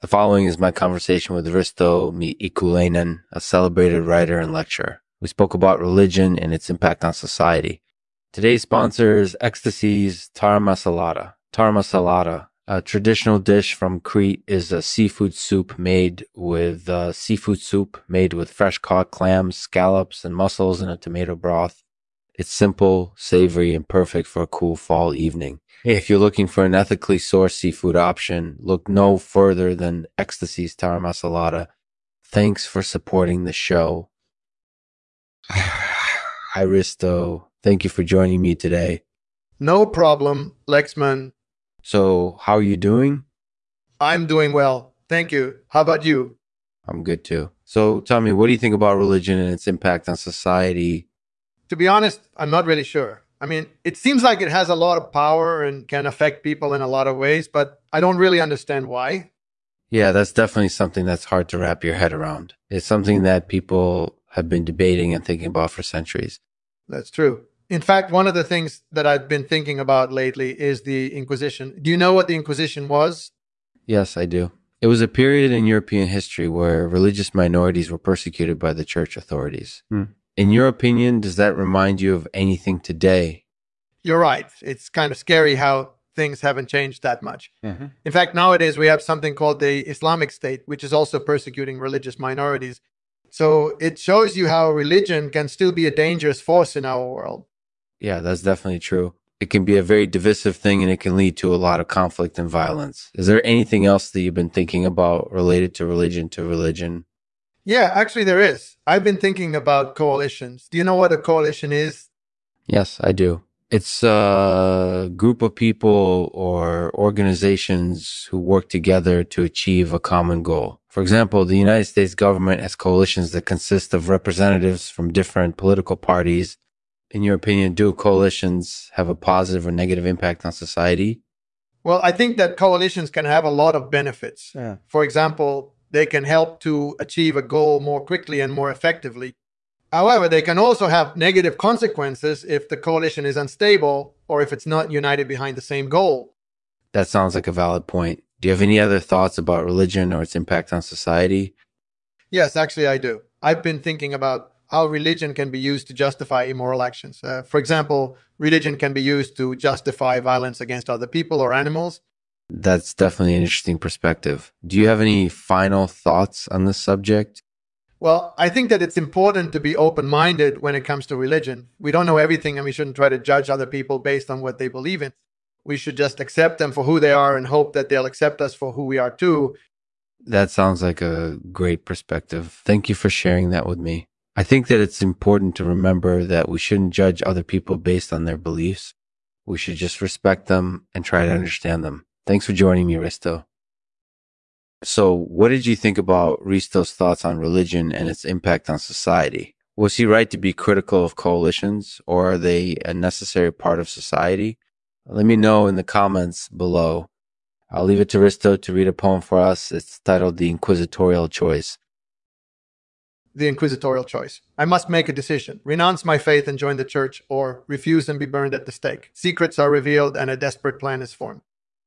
The following is my conversation with Risto Miikkulainen, a celebrated writer and lecturer. We spoke about religion and its impact on society. Today's sponsor is Ecstasy's Taramasalada. Taramasalada, a traditional dish from Crete, is a seafood soup made with uh, seafood soup made with fresh caught clams, scallops, and mussels in a tomato broth. It's simple, savory, and perfect for a cool fall evening. Hey, if you're looking for an ethically sourced seafood option, look no further than Ecstasy's Tara Masalada. Thanks for supporting the show. Hi, Risto. Thank you for joining me today. No problem, Lexman. So, how are you doing? I'm doing well. Thank you. How about you? I'm good too. So, tell me, what do you think about religion and its impact on society? To be honest, I'm not really sure. I mean, it seems like it has a lot of power and can affect people in a lot of ways, but I don't really understand why. Yeah, that's definitely something that's hard to wrap your head around. It's something that people have been debating and thinking about for centuries. That's true. In fact, one of the things that I've been thinking about lately is the Inquisition. Do you know what the Inquisition was? Yes, I do. It was a period in European history where religious minorities were persecuted by the church authorities. Hmm. In your opinion, does that remind you of anything today? You're right. It's kind of scary how things haven't changed that much. Mm-hmm. In fact, nowadays we have something called the Islamic State, which is also persecuting religious minorities. So it shows you how religion can still be a dangerous force in our world. Yeah, that's definitely true. It can be a very divisive thing and it can lead to a lot of conflict and violence. Is there anything else that you've been thinking about related to religion to religion? Yeah, actually, there is. I've been thinking about coalitions. Do you know what a coalition is? Yes, I do. It's a group of people or organizations who work together to achieve a common goal. For example, the United States government has coalitions that consist of representatives from different political parties. In your opinion, do coalitions have a positive or negative impact on society? Well, I think that coalitions can have a lot of benefits. Yeah. For example, they can help to achieve a goal more quickly and more effectively. However, they can also have negative consequences if the coalition is unstable or if it's not united behind the same goal. That sounds like a valid point. Do you have any other thoughts about religion or its impact on society? Yes, actually, I do. I've been thinking about how religion can be used to justify immoral actions. Uh, for example, religion can be used to justify violence against other people or animals. That's definitely an interesting perspective. Do you have any final thoughts on this subject? Well, I think that it's important to be open minded when it comes to religion. We don't know everything and we shouldn't try to judge other people based on what they believe in. We should just accept them for who they are and hope that they'll accept us for who we are too. That sounds like a great perspective. Thank you for sharing that with me. I think that it's important to remember that we shouldn't judge other people based on their beliefs. We should just respect them and try to understand them. Thanks for joining me, Risto. So, what did you think about Risto's thoughts on religion and its impact on society? Was he right to be critical of coalitions, or are they a necessary part of society? Let me know in the comments below. I'll leave it to Risto to read a poem for us. It's titled The Inquisitorial Choice. The Inquisitorial Choice. I must make a decision renounce my faith and join the church, or refuse and be burned at the stake. Secrets are revealed and a desperate plan is formed.